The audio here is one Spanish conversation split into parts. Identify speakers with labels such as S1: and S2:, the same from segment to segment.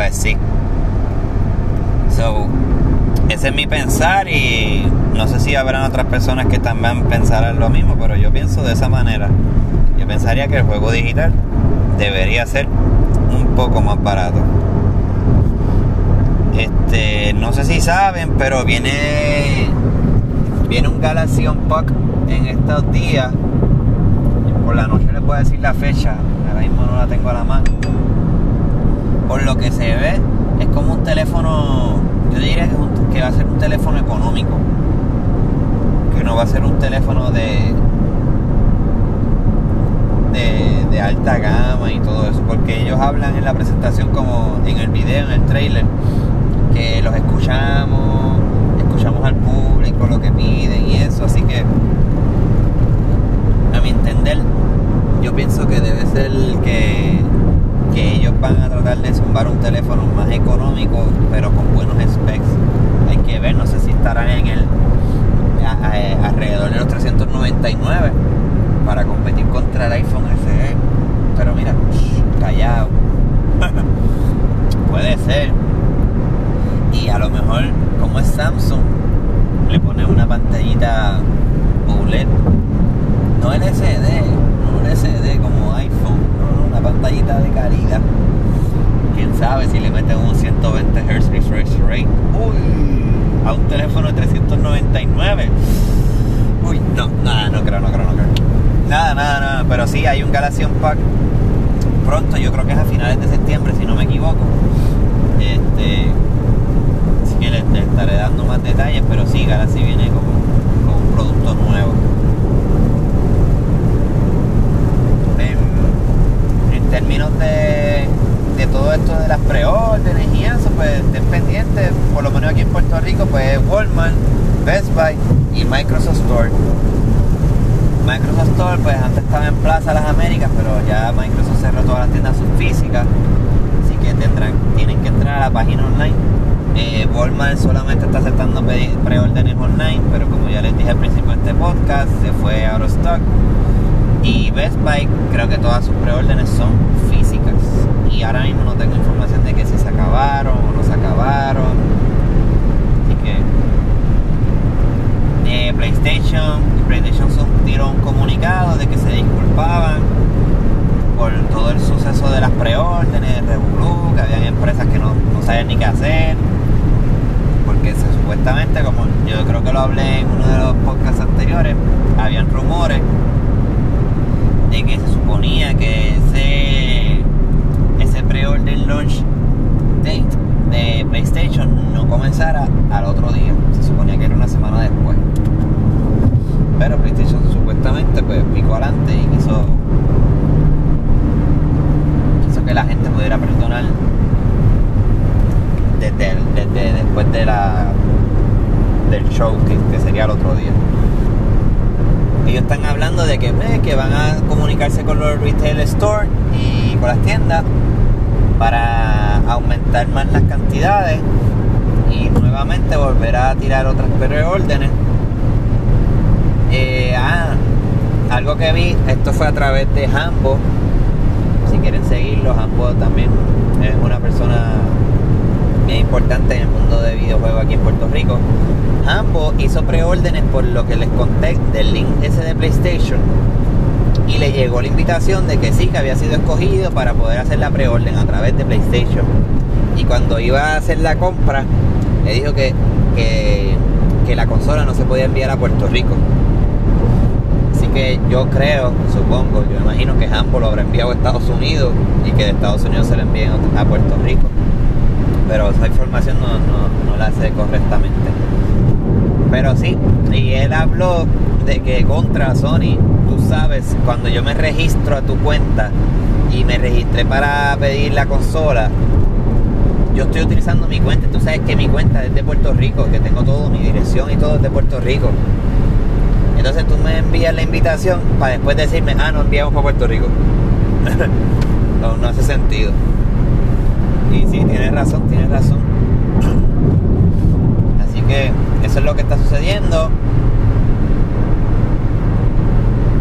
S1: pues sí. So, ese es mi pensar y no sé si habrán otras personas que también pensarán lo mismo, pero yo pienso de esa manera. Yo pensaría que el juego digital debería ser un poco más barato. Este, no sé si saben, pero viene viene un Galaxy Unpack en estos días. Por la noche les voy a decir la fecha, ahora mismo no la tengo a la mano. Por lo que se ve, es como un teléfono, yo diría que, va a ser un teléfono económico. Que no va a ser un teléfono de, de, de, alta gama y todo eso, porque ellos hablan en la presentación como en el video, en el trailer, que los escuchamos, escuchamos al público, lo que piden y eso, así que a mi entender, yo pienso que debe ser que, que ellos van a tratar de zumbar un teléfono más económico, pero con buenos specs. Hay que ver, no sé si estarán en el alrededor de los 399 para competir contra el iPhone SE. Pero mira, callado. Puede ser. Y a lo mejor, como es Samsung, le pone una pantallita OLED. No LCD, de calidad. Quién sabe si le meten un 120 Hz refresh rate. Uy, a un teléfono de 399. Uy, no, nada, no creo, no creo, no creo. Nada, nada, nada. Pero sí, hay un Galaxy Pack pronto, yo creo que es a finales de septiembre, si no me equivoco. Este. Así que les, les estaré dando más detalles, pero sí, Galaxy viene con, con un producto nuevo. En, en términos de, de todo esto de las preórdenes y eso, pues estén pendientes, por lo menos aquí en Puerto Rico, pues Walmart, Best Buy y Microsoft Microsoft Store, pues antes estaba en Plaza Las Américas, pero ya Microsoft cerró todas las tiendas físicas, así que tendrán, tienen que entrar a la página online. Eh, Walmart solamente está aceptando preórdenes online, pero como ya les dije al principio de este podcast, se fue out of stock. Y Best Buy, creo que todas sus preórdenes son físicas. Y ahora mismo no tengo información de que si se acabaron o no se acabaron. Así que eh, PlayStation, PlayStation tiró un comunicado de que se disculpaban por todo el suceso de las preórdenes, de Revolú, que habían empresas que no, no sabían ni qué hacer. Porque se, supuestamente, como yo creo que lo hablé en uno de los podcasts anteriores, habían rumores de que se suponía que ese, ese pre-order launch date de PlayStation no comenzara al otro día. Se suponía que era una semana después. Pero PlayStation supuestamente pues picó adelante y quiso que la gente pudiera perdonar desde, desde después de la del show que, sería el otro día ellos están hablando de que, eh, que van a comunicarse con los retail stores y con las tiendas para aumentar más las cantidades y nuevamente volver a tirar otras preórdenes. Eh, ah, algo que vi, esto fue a través de Hambo. Si quieren seguirlo, Hambo también es una persona bien importante en el mundo de videojuegos aquí en Puerto Rico. Hambo hizo preórdenes por lo que les conté del link ese de PlayStation y le llegó la invitación de que sí, que había sido escogido para poder hacer la preorden a través de PlayStation. Y cuando iba a hacer la compra, le dijo que, que, la consola no se podía enviar a Puerto Rico. Así que yo creo, supongo, yo imagino que Hambo lo habrá enviado a Estados Unidos y que de Estados Unidos se lo envíen a Puerto Rico. Pero esa información no, no, no la sé correctamente. Pero sí, y él habló de que contra Sony, tú sabes, cuando yo me registro a tu cuenta y me registré para pedir la consola, yo estoy utilizando mi cuenta. Tú sabes que mi cuenta es de Puerto Rico, que tengo todo, mi dirección y todo es de Puerto Rico. Entonces tú me envías la invitación para después decirme, ah, no enviamos para Puerto Rico. no, no hace sentido. Y sí, tienes razón, tienes razón. Así que eso es lo que está sucediendo.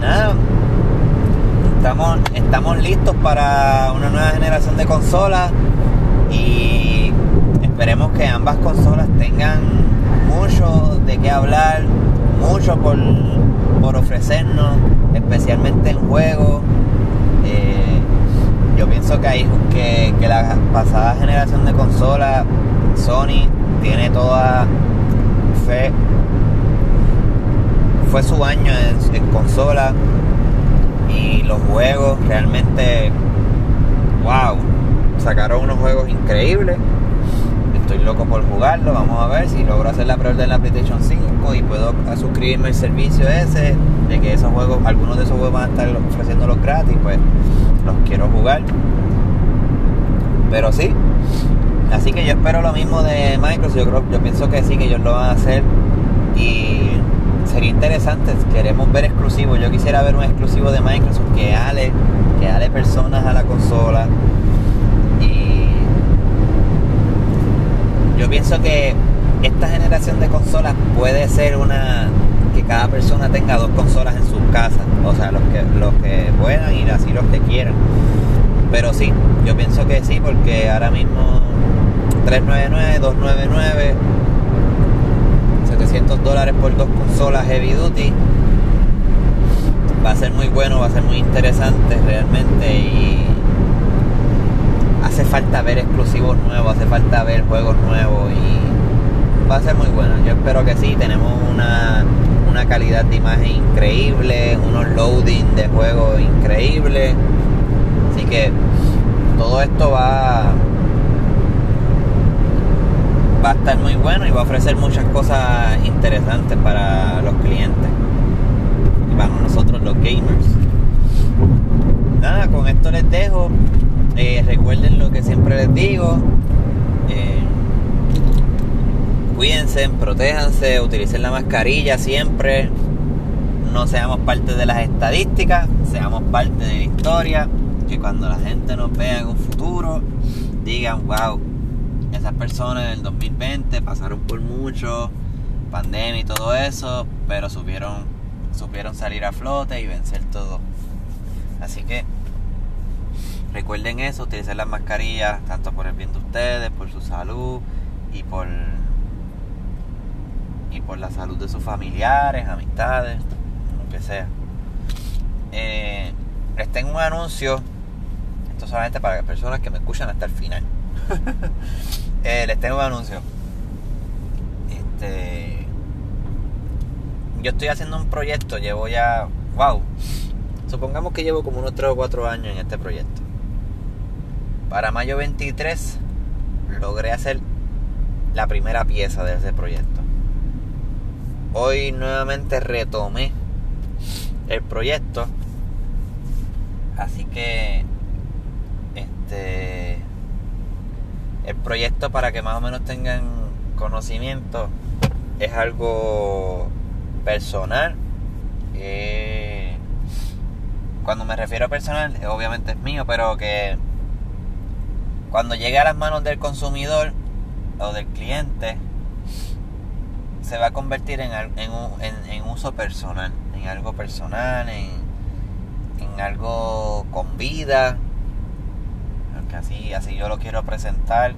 S1: Nada. Estamos, estamos listos para una nueva generación de consolas. Y esperemos que ambas consolas tengan mucho de qué hablar, mucho por, por ofrecernos, especialmente en juegos. Eh, yo pienso que, hay, que, que la pasada generación de consolas, Sony tiene toda fe. Fue su año en, en consola y los juegos realmente, wow, sacaron unos juegos increíbles estoy loco por jugarlo. Vamos a ver si logro hacer la prueba de la PlayStation 5 y puedo suscribirme al servicio ese de que esos juegos, algunos de esos juegos van a estar ofreciéndolos gratis, pues los quiero jugar. Pero sí, así que yo espero lo mismo de Microsoft. Yo creo, yo pienso que sí, que ellos lo van a hacer y sería interesante. Queremos ver exclusivos. Yo quisiera ver un exclusivo de Microsoft que ale, que ale personas a la consola pienso que esta generación de consolas puede ser una que cada persona tenga dos consolas en sus casas, o sea, los que los que puedan y así los que quieran. Pero sí, yo pienso que sí porque ahora mismo 399, 299 700 dólares por dos consolas heavy duty va a ser muy bueno, va a ser muy interesante realmente y hace falta ver exclusivos nuevos, hace falta ver juegos nuevos y va a ser muy bueno. Yo espero que sí, tenemos una, una calidad de imagen increíble, unos loading de juegos increíbles. Así que todo esto va, va a estar muy bueno y va a ofrecer muchas cosas interesantes para los clientes y para nosotros los gamers. Nada, con esto les dejo. Eh, recuerden lo que siempre les digo. Eh, cuídense, protéjanse, utilicen la mascarilla siempre. No seamos parte de las estadísticas, seamos parte de la historia. Que cuando la gente nos vea en un futuro, digan, wow, esas personas del 2020 pasaron por mucho, pandemia y todo eso, pero supieron, supieron salir a flote y vencer todo. Así que Recuerden eso, utilicen las mascarillas tanto por el bien de ustedes, por su salud y por y por la salud de sus familiares, amistades, lo que sea. Eh, les tengo un anuncio, esto solamente para las personas que me escuchan hasta el final. Eh, les tengo un anuncio. Este, yo estoy haciendo un proyecto, llevo ya, wow, supongamos que llevo como unos 3 o 4 años en este proyecto. Para mayo 23 logré hacer la primera pieza de ese proyecto. Hoy nuevamente retomé el proyecto. Así que este el proyecto para que más o menos tengan conocimiento es algo personal. Eh, cuando me refiero a personal, obviamente es mío, pero que cuando llegue a las manos del consumidor o del cliente, se va a convertir en, en, uso personal, en algo personal, en, en algo con vida. así, así yo lo quiero presentar,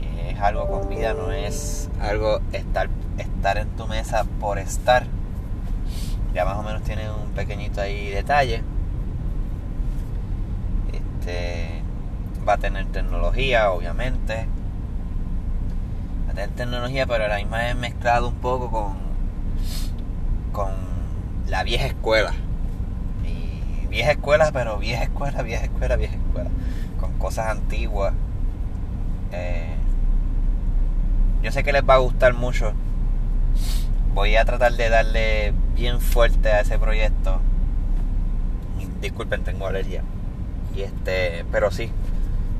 S1: que es algo con vida, no es algo estar, estar en tu mesa por estar. Ya más o menos tiene un pequeñito ahí detalle. Este va a tener tecnología, obviamente. Va a tener tecnología, pero la misma es mezclado un poco con, con la vieja escuela. Y vieja escuela, pero vieja escuela, vieja escuela, vieja escuela. Con cosas antiguas. Eh, yo sé que les va a gustar mucho. Voy a tratar de darle bien fuerte a ese proyecto. Disculpen, tengo alergia. Y este, pero sí,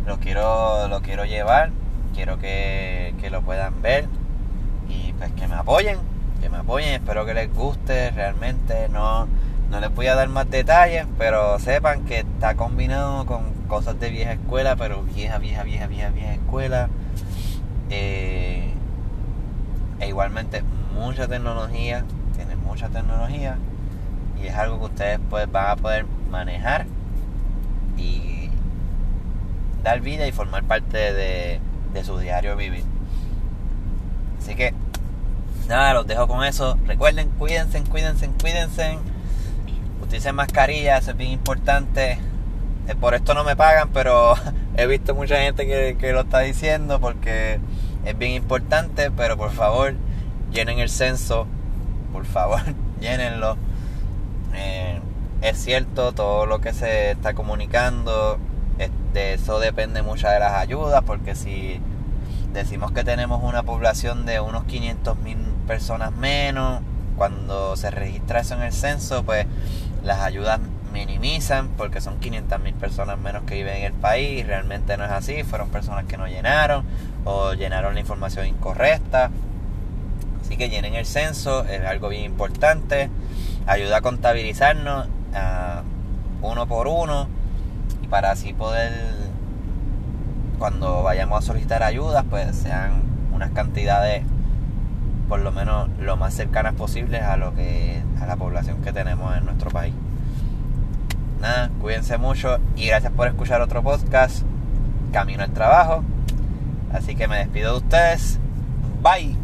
S1: lo quiero, lo quiero llevar, quiero que, lo puedan ver y pues que me apoyen, que me apoyen, espero que les guste realmente, no, no les voy a dar más detalles, pero sepan que está combinado con cosas de vieja escuela, pero vieja, vieja, vieja, vieja, vieja escuela. Eh, e igualmente mucha tecnología, tiene mucha tecnología y es algo que ustedes pues van a poder manejar y dar vida y formar parte de, su diario vivir. Así que, nada, los dejo con eso. Recuerden, cuídense, cuídense, cuídense. Utilicen mascarilla, eso es bien importante. Eh, por esto no me pagan, pero he visto mucha gente que, que lo está diciendo porque es bien importante. Pero por favor, llenen el censo. Por favor, llénenlo. Eh, es cierto todo lo que se está comunicando. De eso depende muchas de las ayudas. Porque si decimos que tenemos una población de unos 500 mil personas menos, cuando se registra eso en el censo, pues las ayudas minimizan porque son 500 mil personas menos que viven en el país y realmente no es así, fueron personas que no llenaron o llenaron la información incorrecta. Así que llenen el censo, es algo bien importante, ayuda a contabilizarnos uno por uno para así poder cuando vayamos a solicitar ayudas pues sean unas cantidades por lo menos lo más cercanas posibles a lo que a la población que tenemos en nuestro país. Nada, cuídense mucho y gracias por escuchar otro podcast Camino al Trabajo. Así que me despido de ustedes. Bye.